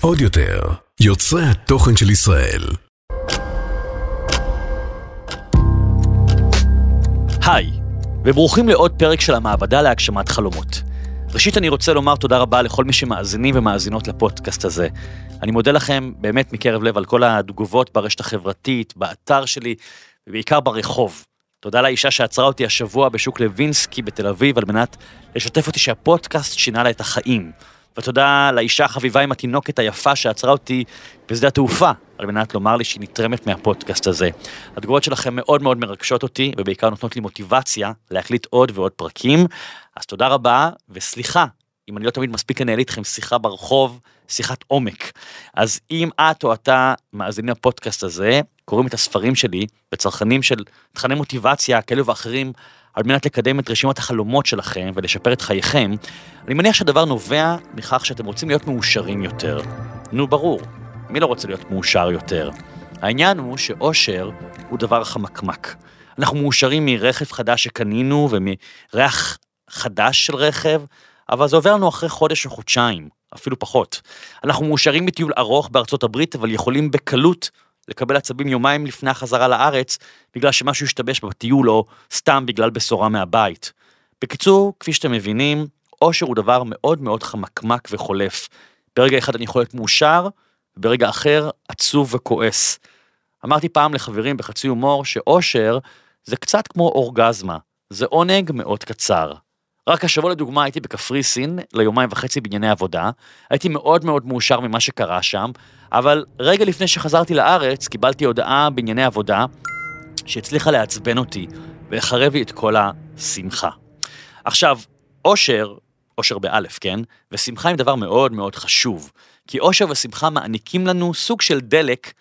עוד יותר, יוצרי התוכן של ישראל. היי, וברוכים לעוד פרק של המעבדה להגשמת חלומות. ראשית אני רוצה לומר תודה רבה לכל מי שמאזינים ומאזינות לפודקאסט הזה. אני מודה לכם באמת מקרב לב על כל התגובות ברשת החברתית, באתר שלי, ובעיקר ברחוב. תודה לאישה שעצרה אותי השבוע בשוק לוינסקי בתל אביב על מנת לשתף אותי שהפודקאסט שינה לה את החיים. ותודה לאישה החביבה עם התינוקת היפה שעצרה אותי בשדה התעופה, על מנת לומר לי שהיא נתרמת מהפודקאסט הזה. התגובות שלכם מאוד מאוד מרגשות אותי, ובעיקר נותנות לי מוטיבציה להקליט עוד ועוד פרקים. אז תודה רבה, וסליחה, אם אני לא תמיד מספיק לנהל איתכם שיחה ברחוב, שיחת עומק. אז אם את או אתה מאזינים לפודקאסט הזה, קוראים את הספרים שלי, בצרכנים של תכני מוטיבציה כאלו ואחרים, על מנת לקדם את רשימת החלומות שלכם ולשפר את חייכם, אני מניח שהדבר נובע מכך שאתם רוצים להיות מאושרים יותר. נו, ברור, מי לא רוצה להיות מאושר יותר? העניין הוא שאושר הוא דבר חמקמק. אנחנו מאושרים מרכב חדש שקנינו ומריח חדש של רכב, אבל זה עובר לנו אחרי חודש או חודשיים, אפילו פחות. אנחנו מאושרים מטיול ארוך בארצות הברית, אבל יכולים בקלות לקבל עצבים יומיים לפני החזרה לארץ, בגלל שמשהו השתבש בטיול או סתם בגלל בשורה מהבית. בקיצור, כפי שאתם מבינים, אושר הוא דבר מאוד מאוד חמקמק וחולף. ברגע אחד אני יכול להיות מאושר, וברגע אחר עצוב וכועס. אמרתי פעם לחברים בחצי הומור שאושר זה קצת כמו אורגזמה, זה עונג מאוד קצר. רק השבוע לדוגמה הייתי בקפריסין ליומיים וחצי בענייני עבודה, הייתי מאוד מאוד מאושר ממה שקרה שם, אבל רגע לפני שחזרתי לארץ קיבלתי הודעה בענייני עבודה שהצליחה לעצבן אותי ולחרב לי את כל השמחה. עכשיו, אושר, אושר באלף, כן? ושמחה הם דבר מאוד מאוד חשוב, כי אושר ושמחה מעניקים לנו סוג של דלק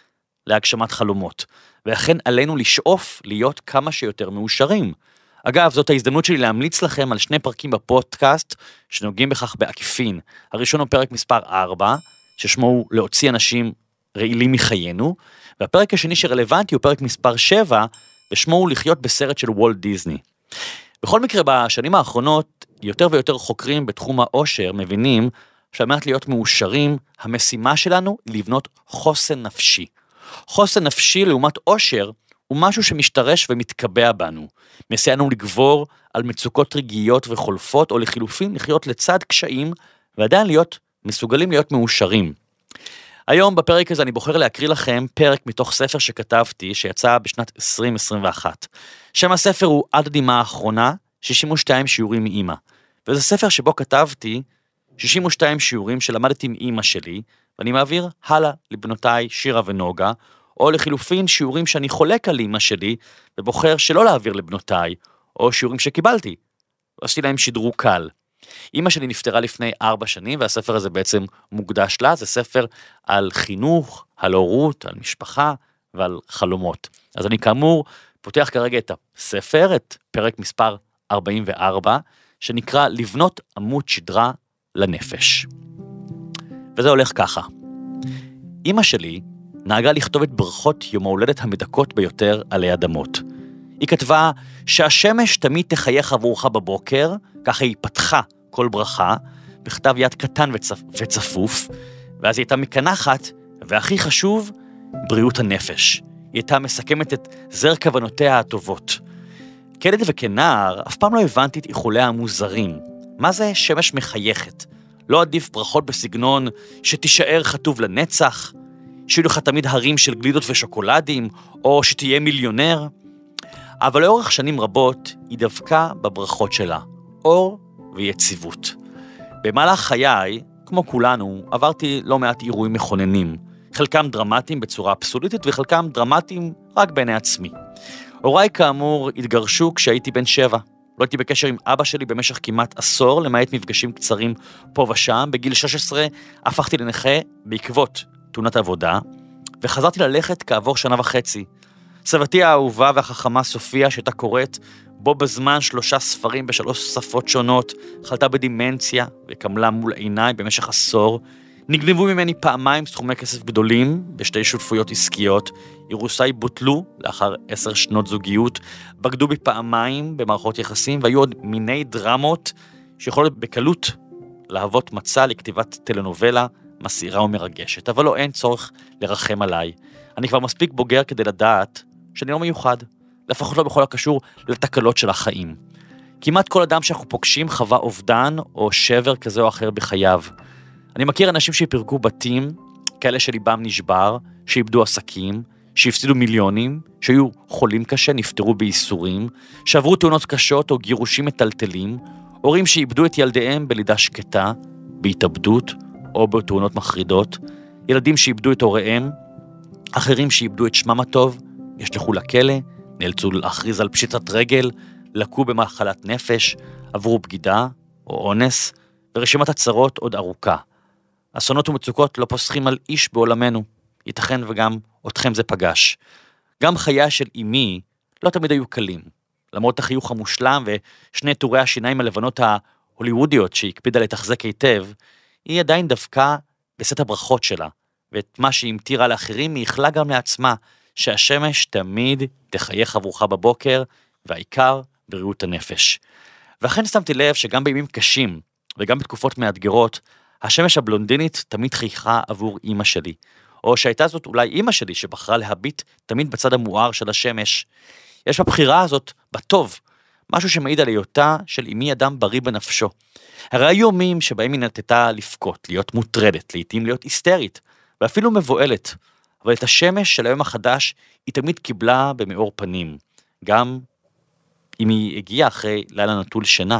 להגשמת חלומות, ולכן עלינו לשאוף להיות כמה שיותר מאושרים. אגב, זאת ההזדמנות שלי להמליץ לכם על שני פרקים בפודקאסט שנוגעים בכך בעקיפין. הראשון הוא פרק מספר 4, ששמו הוא להוציא אנשים רעילים מחיינו, והפרק השני שרלוונטי הוא פרק מספר 7, ושמו הוא לחיות בסרט של וולט דיסני. בכל מקרה, בשנים האחרונות, יותר ויותר חוקרים בתחום העושר מבינים שעל מנת להיות מאושרים, המשימה שלנו היא לבנות חוסן נפשי. חוסן נפשי לעומת עושר הוא משהו שמשתרש ומתקבע בנו. מסייע לנו לגבור על מצוקות רגעיות וחולפות, או לחילופין לחיות לצד קשיים, ועדיין להיות מסוגלים להיות מאושרים. היום בפרק הזה אני בוחר להקריא לכם פרק מתוך ספר שכתבתי, שיצא בשנת 2021. שם הספר הוא עד הדמעה האחרונה, 62 שיעורים מאימא. וזה ספר שבו כתבתי 62 שיעורים שלמדתי עם אימא שלי, ואני מעביר הלאה לבנותיי שירה ונוגה, או לחילופין שיעורים שאני חולק על אימא שלי, ובוחר שלא להעביר לבנותיי, או שיעורים שקיבלתי. עשיתי להם שדרוג קל. אימא שלי נפטרה לפני ארבע שנים, והספר הזה בעצם מוקדש לה, זה ספר על חינוך, על הורות, על משפחה ועל חלומות. אז אני כאמור פותח כרגע את הספר, את פרק מספר 44, שנקרא לבנות עמוד שדרה לנפש. וזה הולך ככה. אימא שלי נהגה לכתוב את ברכות יום ההולדת המדכאות ביותר עלי אדמות. היא כתבה שהשמש תמיד תחייך עבורך בבוקר, ככה היא פתחה כל ברכה, בכתב יד קטן וצפ... וצפוף, ואז היא הייתה מקנחת, והכי חשוב, בריאות הנפש. היא הייתה מסכמת את זר כוונותיה הטובות. כילד וכנער, אף פעם לא הבנתי את איחוליה המוזרים. מה זה שמש מחייכת? לא עדיף ברכות בסגנון שתישאר חטוב לנצח? שיהיו לך תמיד הרים של גלידות ושוקולדים, או שתהיה מיליונר. אבל לאורך שנים רבות היא דבקה בברכות שלה, אור ויציבות. במהלך חיי, כמו כולנו, עברתי לא מעט אירועים מכוננים, חלקם דרמטיים בצורה אבסולוטית וחלקם דרמטיים רק בעיני עצמי. הוריי כאמור התגרשו כשהייתי בן שבע. לא הייתי בקשר עם אבא שלי במשך כמעט עשור, למעט מפגשים קצרים פה ושם. בגיל 16 הפכתי לנכה בעקבות תאונת עבודה, וחזרתי ללכת כעבור שנה וחצי. סבתי האהובה והחכמה סופיה, שהייתה קוראת בו בזמן שלושה ספרים בשלוש שפות שונות, חלתה בדימנציה וקמלה מול עיניי במשך עשור. נגנבו ממני פעמיים סכומי כסף גדולים בשתי שותפויות עסקיות, אירוסיי בוטלו לאחר עשר שנות זוגיות, בגדו בי פעמיים במערכות יחסים, והיו עוד מיני דרמות שיכולות בקלות להוות מצע לכתיבת טלנובלה מסעירה ומרגשת, אבל לא, אין צורך לרחם עליי. אני כבר מספיק בוגר כדי לדעת שאני לא מיוחד, לפחות לא בכל הקשור לתקלות של החיים. כמעט כל אדם שאנחנו פוגשים חווה אובדן או שבר כזה או אחר בחייו. אני מכיר אנשים שפירקו בתים, כאלה שליבם נשבר, שאיבדו עסקים, שהפסידו מיליונים, שהיו חולים קשה, נפטרו בייסורים, שעברו תאונות קשות או גירושים מטלטלים, הורים שאיבדו את ילדיהם בלידה שקטה, בהתאבדות או בתאונות מחרידות, ילדים שאיבדו את הוריהם, אחרים שאיבדו את שמם הטוב, נשלחו לכלא, נאלצו להכריז על פשיטת רגל, לקו במחלת נפש, עברו בגידה או אונס, ורשימת הצרות עוד ארוכה. אסונות ומצוקות לא פוסחים על איש בעולמנו, ייתכן וגם אתכם זה פגש. גם חייה של אמי לא תמיד היו קלים. למרות החיוך המושלם ושני טורי השיניים הלבנות ההוליוודיות שהיא הקפידה לתחזק היטב, היא עדיין דבקה בסט הברכות שלה, ואת מה שהיא המטירה לאחרים היא איחלה גם לעצמה, שהשמש תמיד תחייך עבורך בבוקר, והעיקר בריאות הנפש. ואכן שמתי לב שגם בימים קשים, וגם בתקופות מאתגרות, השמש הבלונדינית תמיד חייכה עבור אימא שלי. או שהייתה זאת אולי אימא שלי שבחרה להביט תמיד בצד המואר של השמש. יש בבחירה הזאת, בטוב, משהו שמעיד על היותה של אמי אדם בריא בנפשו. הרי היו יומים שבהם היא נטטה לבכות, להיות מוטרדת, לעתים להיות היסטרית, ואפילו מבוהלת. אבל את השמש של היום החדש היא תמיד קיבלה במאור פנים, גם אם היא הגיעה אחרי לילה נטול שינה.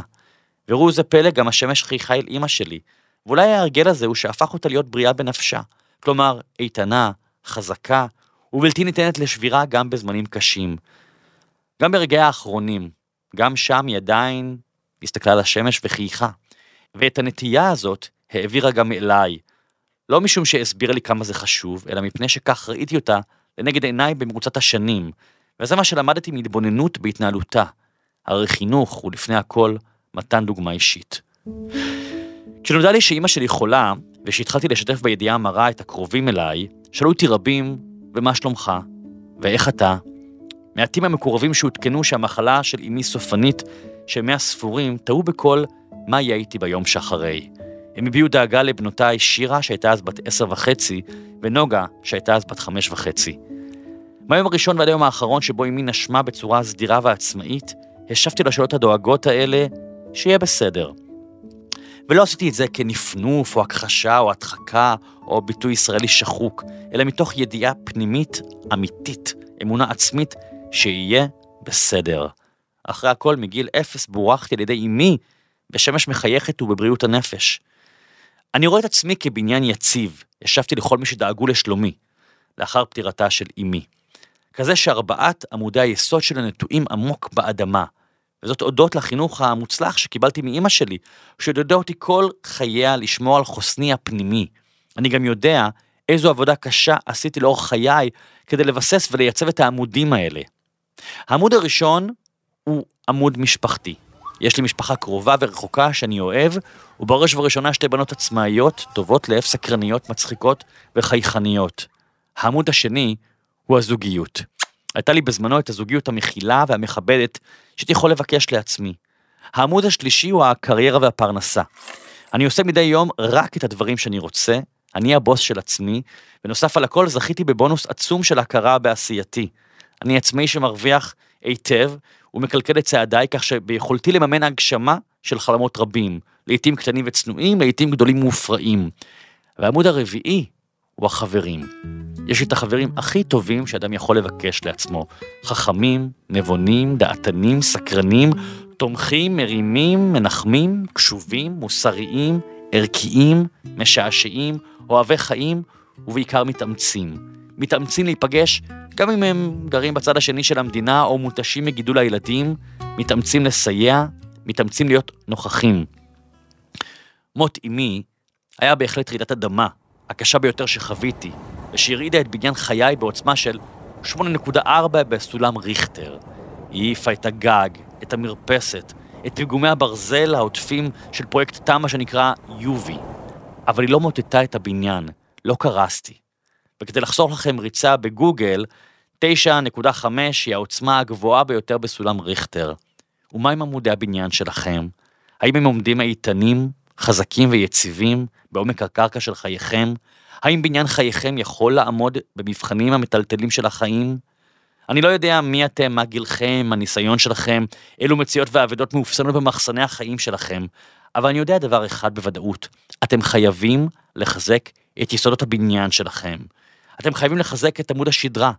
וראו זה פלא, גם השמש חייכה אל אמא שלי, ואולי ההרגל הזה הוא שהפך אותה להיות בריאה בנפשה. כלומר, איתנה, חזקה, ובלתי ניתנת לשבירה גם בזמנים קשים. גם ברגעי האחרונים, גם שם היא עדיין הסתכלה על השמש וחייכה. ואת הנטייה הזאת העבירה גם אליי. לא משום שהסבירה לי כמה זה חשוב, אלא מפני שכך ראיתי אותה לנגד עיניי במרוצת השנים, וזה מה שלמדתי מהתבוננות בהתנהלותה. הרי חינוך הוא לפני הכל מתן דוגמה אישית. כשנודע לי שאימא שלי חולה, וכשהתחלתי לשתף בידיעה המרה את הקרובים אליי, שאלו אותי רבים, ומה שלומך? ואיך אתה? מעטים המקורבים שהותקנו שהמחלה של אמי סופנית, שימי הספורים, טעו בכל מה יהיה איתי ביום שאחרי. הם הביעו דאגה לבנותיי שירה, שהייתה אז בת עשר וחצי, ונוגה, שהייתה אז בת חמש וחצי. מהיום הראשון ועד היום האחרון שבו אמי נשמה בצורה סדירה ועצמאית, השבתי לשאלות הדואגות האלה, שיהיה בסדר. ולא עשיתי את זה כנפנוף או הכחשה או הדחקה או ביטוי ישראלי שחוק, אלא מתוך ידיעה פנימית אמיתית, אמונה עצמית, שיהיה בסדר. אחרי הכל, מגיל אפס בורחתי על ידי אמי בשמש מחייכת ובבריאות הנפש. אני רואה את עצמי כבניין יציב, ישבתי לכל מי שדאגו לשלומי, לאחר פטירתה של אמי. כזה שארבעת עמודי היסוד שלו נטועים עמוק באדמה, וזאת הודות לחינוך המוצלח שקיבלתי מאימא שלי, שעודדה אותי כל חייה לשמור על חוסני הפנימי. אני גם יודע איזו עבודה קשה עשיתי לאורך חיי כדי לבסס ולייצב את העמודים האלה. העמוד הראשון הוא עמוד משפחתי. יש לי משפחה קרובה ורחוקה שאני אוהב, ובראש ובראשונה שתי בנות עצמאיות, טובות לב, סקרניות, מצחיקות וחייכניות. העמוד השני הוא הזוגיות. הייתה לי בזמנו את הזוגיות המכילה והמכבדת שהייתי יכול לבקש לעצמי. העמוד השלישי הוא הקריירה והפרנסה. אני עושה מדי יום רק את הדברים שאני רוצה, אני הבוס של עצמי, ונוסף על הכל זכיתי בבונוס עצום של הכרה בעשייתי. אני עצמאי שמרוויח היטב ומקלקל את צעדיי כך שביכולתי לממן הגשמה של חלומות רבים, לעתים קטנים וצנועים, לעתים גדולים ומופרעים. והעמוד הרביעי הוא החברים. יש את החברים הכי טובים שאדם יכול לבקש לעצמו. חכמים, נבונים, דעתנים, סקרנים, תומכים, מרימים, מנחמים, קשובים, מוסריים, ערכיים, משעשעים, אוהבי חיים, ובעיקר מתאמצים. מתאמצים להיפגש גם אם הם גרים בצד השני של המדינה או מותשים מגידול הילדים, מתאמצים לסייע, מתאמצים להיות נוכחים. מות אמי היה בהחלט רעידת אדמה הקשה ביותר שחוויתי, ושהרעידה את בניין חיי בעוצמה של 8.4 בסולם ריכטר. היא העיפה את הגג, את המרפסת, את פיגומי הברזל העוטפים של פרויקט תמ"א שנקרא יובי. אבל היא לא מוטטה את הבניין, לא קרסתי. וכדי לחסוך לכם ריצה בגוגל, 9.5 היא העוצמה הגבוהה ביותר בסולם ריכטר. ומה עם עמודי הבניין שלכם? האם הם עומדים איתנים, חזקים ויציבים בעומק הקרקע של חייכם? האם בניין חייכם יכול לעמוד במבחנים המטלטלים של החיים? אני לא יודע מי אתם, מה גילכם, הניסיון שלכם, אילו מציאות ואבדות מאופסנות במחסני החיים שלכם, אבל אני יודע דבר אחד בוודאות, אתם חייבים לחזק את יסודות הבניין שלכם. אתם חייבים לחזק את עמוד השדרה,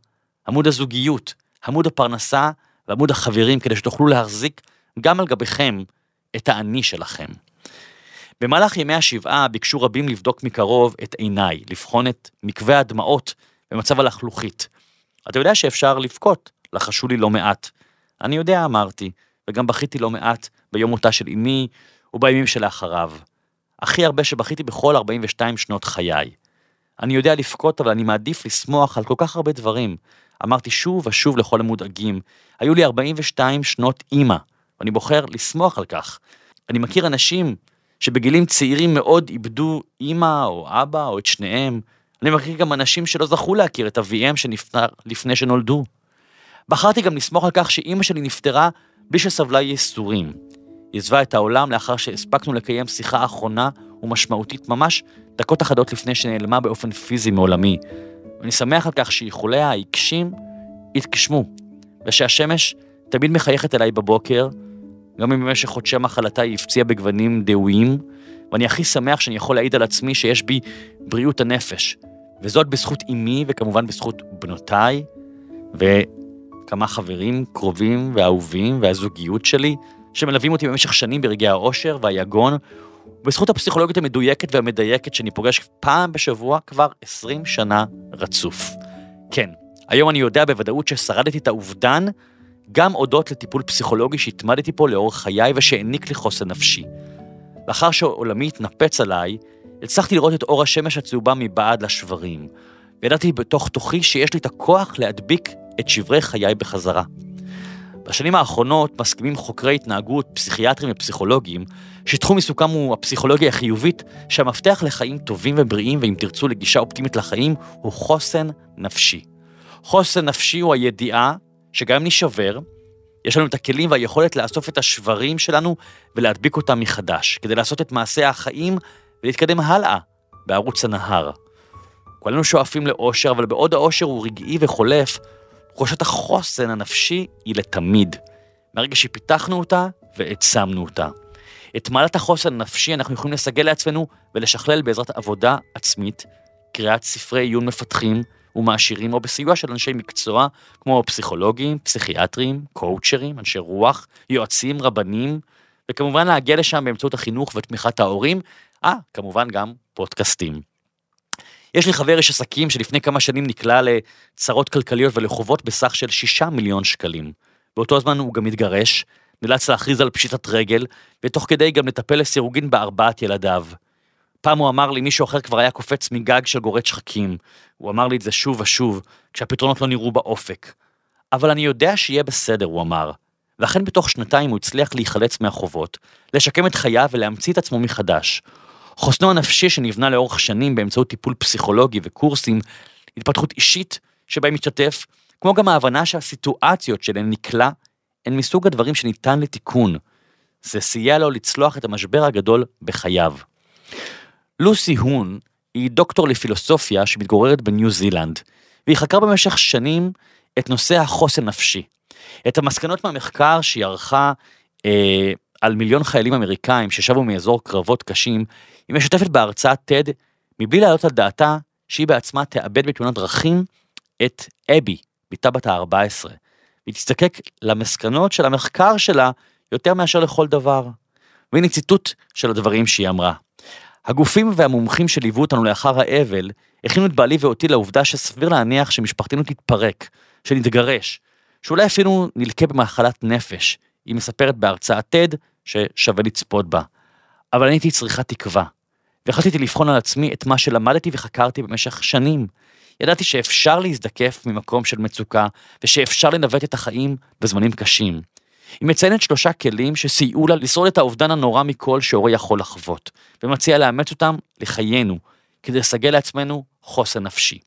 עמוד הזוגיות, עמוד הפרנסה ועמוד החברים, כדי שתוכלו להחזיק גם על גביכם את האני שלכם. במהלך ימי השבעה ביקשו רבים לבדוק מקרוב את עיניי, לבחון את מקווה הדמעות במצב הלחלוכית. אתה יודע שאפשר לבכות, לחשו לי לא מעט. אני יודע, אמרתי, וגם בכיתי לא מעט ביום מותה של אמי ובימים שלאחריו. הכי הרבה שבכיתי בכל 42 שנות חיי. אני יודע לבכות, אבל אני מעדיף לשמוח על כל כך הרבה דברים. אמרתי שוב ושוב לכל המודאגים, היו לי 42 שנות אימא, ואני בוחר לשמוח על כך. אני מכיר אנשים שבגילים צעירים מאוד איבדו אימא או אבא או את שניהם. אני מכיר גם אנשים שלא זכו להכיר את אביהם שנפטר לפני שנולדו. בחרתי גם לסמוך על כך שאימא שלי נפטרה בלי שסבלה ייסורים. היא עזבה את העולם לאחר שהספקנו לקיים שיחה אחרונה ומשמעותית ממש דקות אחדות לפני שנעלמה באופן פיזי מעולמי. ואני שמח על כך שאיחוליה העיקשים התגשמו, ושהשמש תמיד מחייכת אליי בבוקר, גם אם במשך חודשי מחלתה היא הפציעה בגוונים דהויים, ואני הכי שמח שאני יכול להעיד על עצמי שיש בי בריאות הנפש. וזאת בזכות אמי וכמובן בזכות בנותיי, וכמה חברים קרובים ואהובים והזוגיות שלי, שמלווים אותי במשך שנים ברגעי האושר והיגון, ובזכות הפסיכולוגית המדויקת והמדייקת שאני פוגש פעם בשבוע כבר 20 שנה רצוף. כן, היום אני יודע בוודאות ששרדתי את האובדן גם הודות לטיפול פסיכולוגי שהתמדתי פה לאורך חיי ושהעניק לי חוסן נפשי. לאחר שעולמי התנפץ עליי, הצלחתי לראות את אור השמש הצהובה מבעד לשברים, וידעתי בתוך תוכי שיש לי את הכוח להדביק את שברי חיי בחזרה. בשנים האחרונות מסכימים חוקרי התנהגות, פסיכיאטרים ופסיכולוגים, שתחום עיסוקם הוא הפסיכולוגיה החיובית, שהמפתח לחיים טובים ובריאים, ואם תרצו לגישה אופטימית לחיים, הוא חוסן נפשי. חוסן נפשי הוא הידיעה שגם אם נשבר, יש לנו את הכלים והיכולת לאסוף את השברים שלנו ולהדביק אותם מחדש, כדי לעשות את מעשה החיים ולהתקדם הלאה בערוץ הנהר. כולנו שואפים לאושר, אבל בעוד האושר הוא רגעי וחולף, תחושת החוסן הנפשי היא לתמיד, מהרגע שפיתחנו אותה והעצמנו אותה. את מעלת החוסן הנפשי אנחנו יכולים לסגל לעצמנו ולשכלל בעזרת עבודה עצמית, קריאת ספרי עיון מפתחים, ומעשירים, או בסיוע של אנשי מקצוע, כמו פסיכולוגים, פסיכיאטרים, קואוצ'רים, אנשי רוח, יועצים, רבנים, וכמובן להגיע לשם באמצעות החינוך ותמיכת ההורים, אה, כמובן גם פודקאסטים. יש לי חבר איש עסקים שלפני כמה שנים נקלע לצרות כלכליות ולחובות בסך של 6 מיליון שקלים. באותו זמן הוא גם התגרש, נאלץ להכריז על פשיטת רגל, ותוך כדי גם לטפל לסירוגין בארבעת ילדיו. פעם הוא אמר לי, מישהו אחר כבר היה קופץ מגג של גורד שחקים. הוא אמר לי את זה שוב ושוב, כשהפתרונות לא נראו באופק. אבל אני יודע שיהיה בסדר, הוא אמר. ואכן בתוך שנתיים הוא הצליח להיחלץ מהחובות, לשקם את חייו ולהמציא את עצמו מחדש. חוסנו הנפשי שנבנה לאורך שנים באמצעות טיפול פסיכולוגי וקורסים, התפתחות אישית שבהם משתתף, כמו גם ההבנה שהסיטואציות שלהן נקלע, הן מסוג הדברים שניתן לתיקון. זה סייע לו לצלוח את המשבר הגדול בחייו. לוסי הון היא דוקטור לפילוסופיה שמתגוררת בניו זילנד, והיא חקרה במשך שנים את נושא החוסן נפשי. את המסקנות מהמחקר שהיא ערכה אה, על מיליון חיילים אמריקאים ששבו מאזור קרבות קשים, היא משתפת בהרצאת TED מבלי להעלות על דעתה שהיא בעצמה תאבד בתאונת דרכים את אבי, בתה בת ה-14, והיא תזדקק למסקנות של המחקר שלה יותר מאשר לכל דבר. והנה ציטוט של הדברים שהיא אמרה. הגופים והמומחים שליוו אותנו לאחר האבל, הכינו את בעלי ואותי לעובדה שסביר להניח שמשפחתנו תתפרק, שנתגרש, שאולי אפילו נלקה במחלת נפש, היא מספרת בהרצאת TED ששווה לצפות בה. אבל אני הייתי צריכה תקווה, והחלטתי לבחון על עצמי את מה שלמדתי וחקרתי במשך שנים. ידעתי שאפשר להזדקף ממקום של מצוקה, ושאפשר לנווט את החיים בזמנים קשים. היא מציינת שלושה כלים שסייעו לה לשרוד את האובדן הנורא מכל שהורה יכול לחוות, ומציעה לאמץ אותם לחיינו, כדי לסגל לעצמנו חוסן נפשי.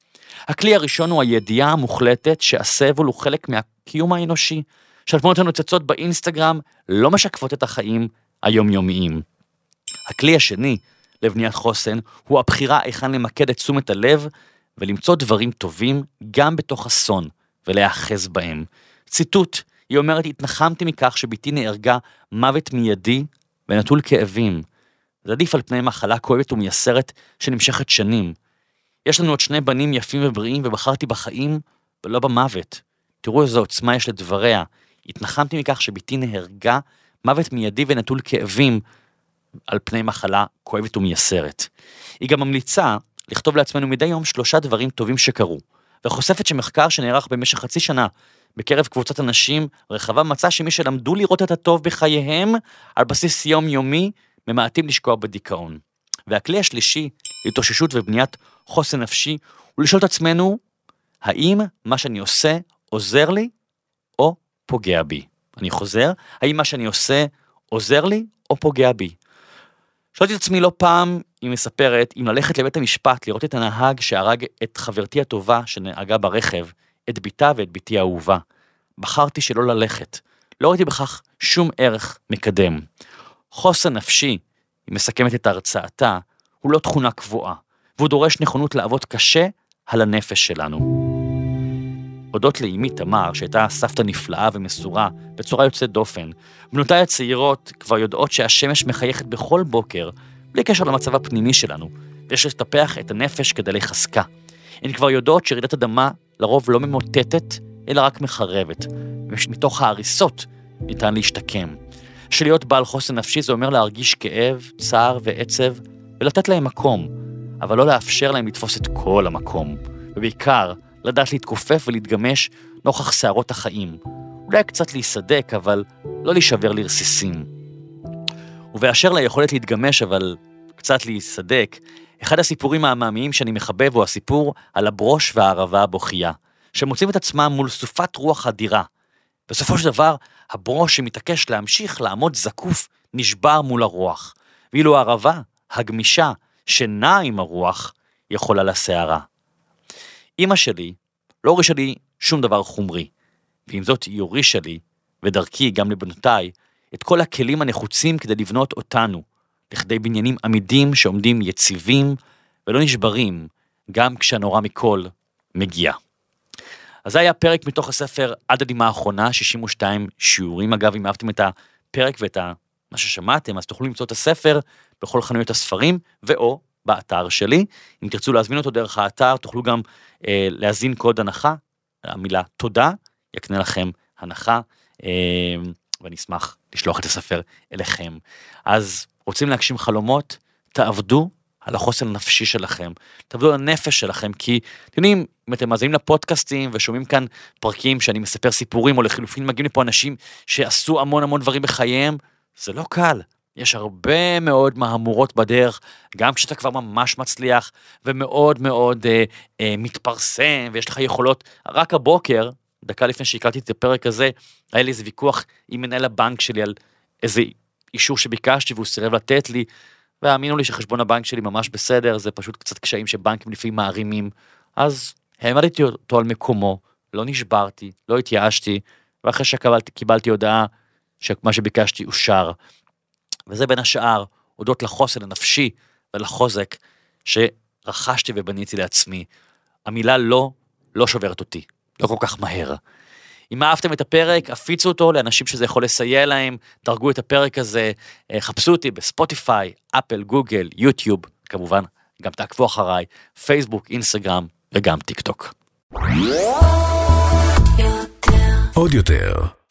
הכלי הראשון הוא הידיעה המוחלטת שהסבל הוא חלק מהקיום האנושי, שהתמונות הנוצצות באינסטגרם לא משקפות את החיים היומיומיים. הכלי השני לבניית חוסן הוא הבחירה היכן למקד את תשומת הלב ולמצוא דברים טובים גם בתוך אסון ולהיאחז בהם. ציטוט, היא אומרת, התנחמתי מכך שבתי נהרגה מוות מיידי ונטול כאבים. זה עדיף על פני מחלה כואבת ומייסרת שנמשכת שנים. יש לנו עוד שני בנים יפים ובריאים ובחרתי בחיים ולא במוות. תראו איזו עוצמה יש לדבריה. התנחמתי מכך שבתי נהרגה מוות מיידי ונטול כאבים על פני מחלה כואבת ומייסרת. היא גם ממליצה לכתוב לעצמנו מדי יום שלושה דברים טובים שקרו, וחושפת שמחקר שנערך במשך חצי שנה בקרב קבוצת אנשים רחבה מצא שמי שלמדו לראות את הטוב בחייהם על בסיס יומיומי ממעטים לשקוע בדיכאון. והכלי השלישי להתאוששות ובניית חוסן נפשי הוא לשאול את עצמנו האם מה שאני עושה עוזר לי פוגע בי. אני חוזר, האם מה שאני עושה עוזר לי או פוגע בי. שאלתי את עצמי לא פעם, היא מספרת, אם ללכת לבית המשפט לראות את הנהג שהרג את חברתי הטובה שנהגה ברכב, את בתה ואת בתי האהובה. בחרתי שלא ללכת. לא ראיתי בכך שום ערך מקדם. חוסן נפשי, היא מסכמת את הרצאתה, הוא לא תכונה קבועה, והוא דורש נכונות לעבוד קשה על הנפש שלנו. הודות לאמי תמר, שהייתה סבתא נפלאה ומסורה, בצורה יוצאת דופן, בנותיי הצעירות כבר יודעות שהשמש מחייכת בכל בוקר, בלי קשר למצב הפנימי שלנו, ויש לטפח את הנפש כדי לחזקה. הן כבר יודעות שרעידת אדמה לרוב לא ממוטטת, אלא רק מחרבת, ומתוך ההריסות ניתן להשתקם. שלהיות בעל חוסן נפשי זה אומר להרגיש כאב, צער ועצב, ולתת להם מקום, אבל לא לאפשר להם לתפוס את כל המקום. ובעיקר, לדעת להתכופף ולהתגמש נוכח סערות החיים. אולי קצת להיסדק, אבל לא להישבר לרסיסים. ובאשר ליכולת להתגמש, אבל קצת להיסדק, אחד הסיפורים העממיים שאני מחבב הוא הסיפור על הברוש והערבה הבוכייה, שמוצאים את עצמם מול סופת רוח אדירה. בסופו של דבר, הברוש שמתעקש להמשיך לעמוד זקוף נשבר מול הרוח, ואילו הערבה, הגמישה, שנעה עם הרוח, יכולה לסערה. אמא שלי לא הורישה לי שום דבר חומרי, ועם זאת היא הורישה לי, ודרכי גם לבנותיי, את כל הכלים הנחוצים כדי לבנות אותנו, לכדי בניינים עמידים שעומדים יציבים ולא נשברים, גם כשהנורא מכל מגיע. אז זה היה פרק מתוך הספר עד הדמעה האחרונה, 62 שיעורים. אגב, אם אהבתם את הפרק ואת מה ששמעתם, אז תוכלו למצוא את הספר בכל חנויות הספרים, ואו באתר שלי. אם תרצו להזמין אותו דרך האתר, תוכלו גם אה, להזין קוד הנחה, המילה תודה, יקנה לכם הנחה, אה, ואני אשמח לשלוח את הספר אליכם. אז רוצים להגשים חלומות? תעבדו על החוסן הנפשי שלכם, תעבדו על הנפש שלכם, כי אתם יודעים, אם אתם מאזינים לפודקאסטים ושומעים כאן פרקים שאני מספר סיפורים, או לחילופין מגיעים לפה אנשים שעשו המון המון דברים בחייהם, זה לא קל. יש הרבה מאוד מהמורות בדרך, גם כשאתה כבר ממש מצליח ומאוד מאוד אה, אה, מתפרסם ויש לך יכולות. רק הבוקר, דקה לפני שהקלטתי את הפרק הזה, היה לי איזה ויכוח עם מנהל הבנק שלי על איזה אישור שביקשתי והוא סירב לתת לי, והאמינו לי שחשבון הבנק שלי ממש בסדר, זה פשוט קצת קשיים שבנקים לפעמים מערימים. אז העמדתי אותו על מקומו, לא נשברתי, לא התייאשתי, ואחרי שקיבלתי הודעה שמה שביקשתי אושר. וזה בין השאר הודות לחוסן הנפשי ולחוזק שרכשתי ובניתי לעצמי. המילה לא, לא שוברת אותי, לא כל כך מהר. אם אהבתם את הפרק, הפיצו אותו לאנשים שזה יכול לסייע להם, דרגו את הפרק הזה, אה, חפשו אותי בספוטיפיי, אפל, גוגל, יוטיוב, כמובן, גם תעקבו אחריי, פייסבוק, אינסטגרם וגם טיק טוק. עוד יותר,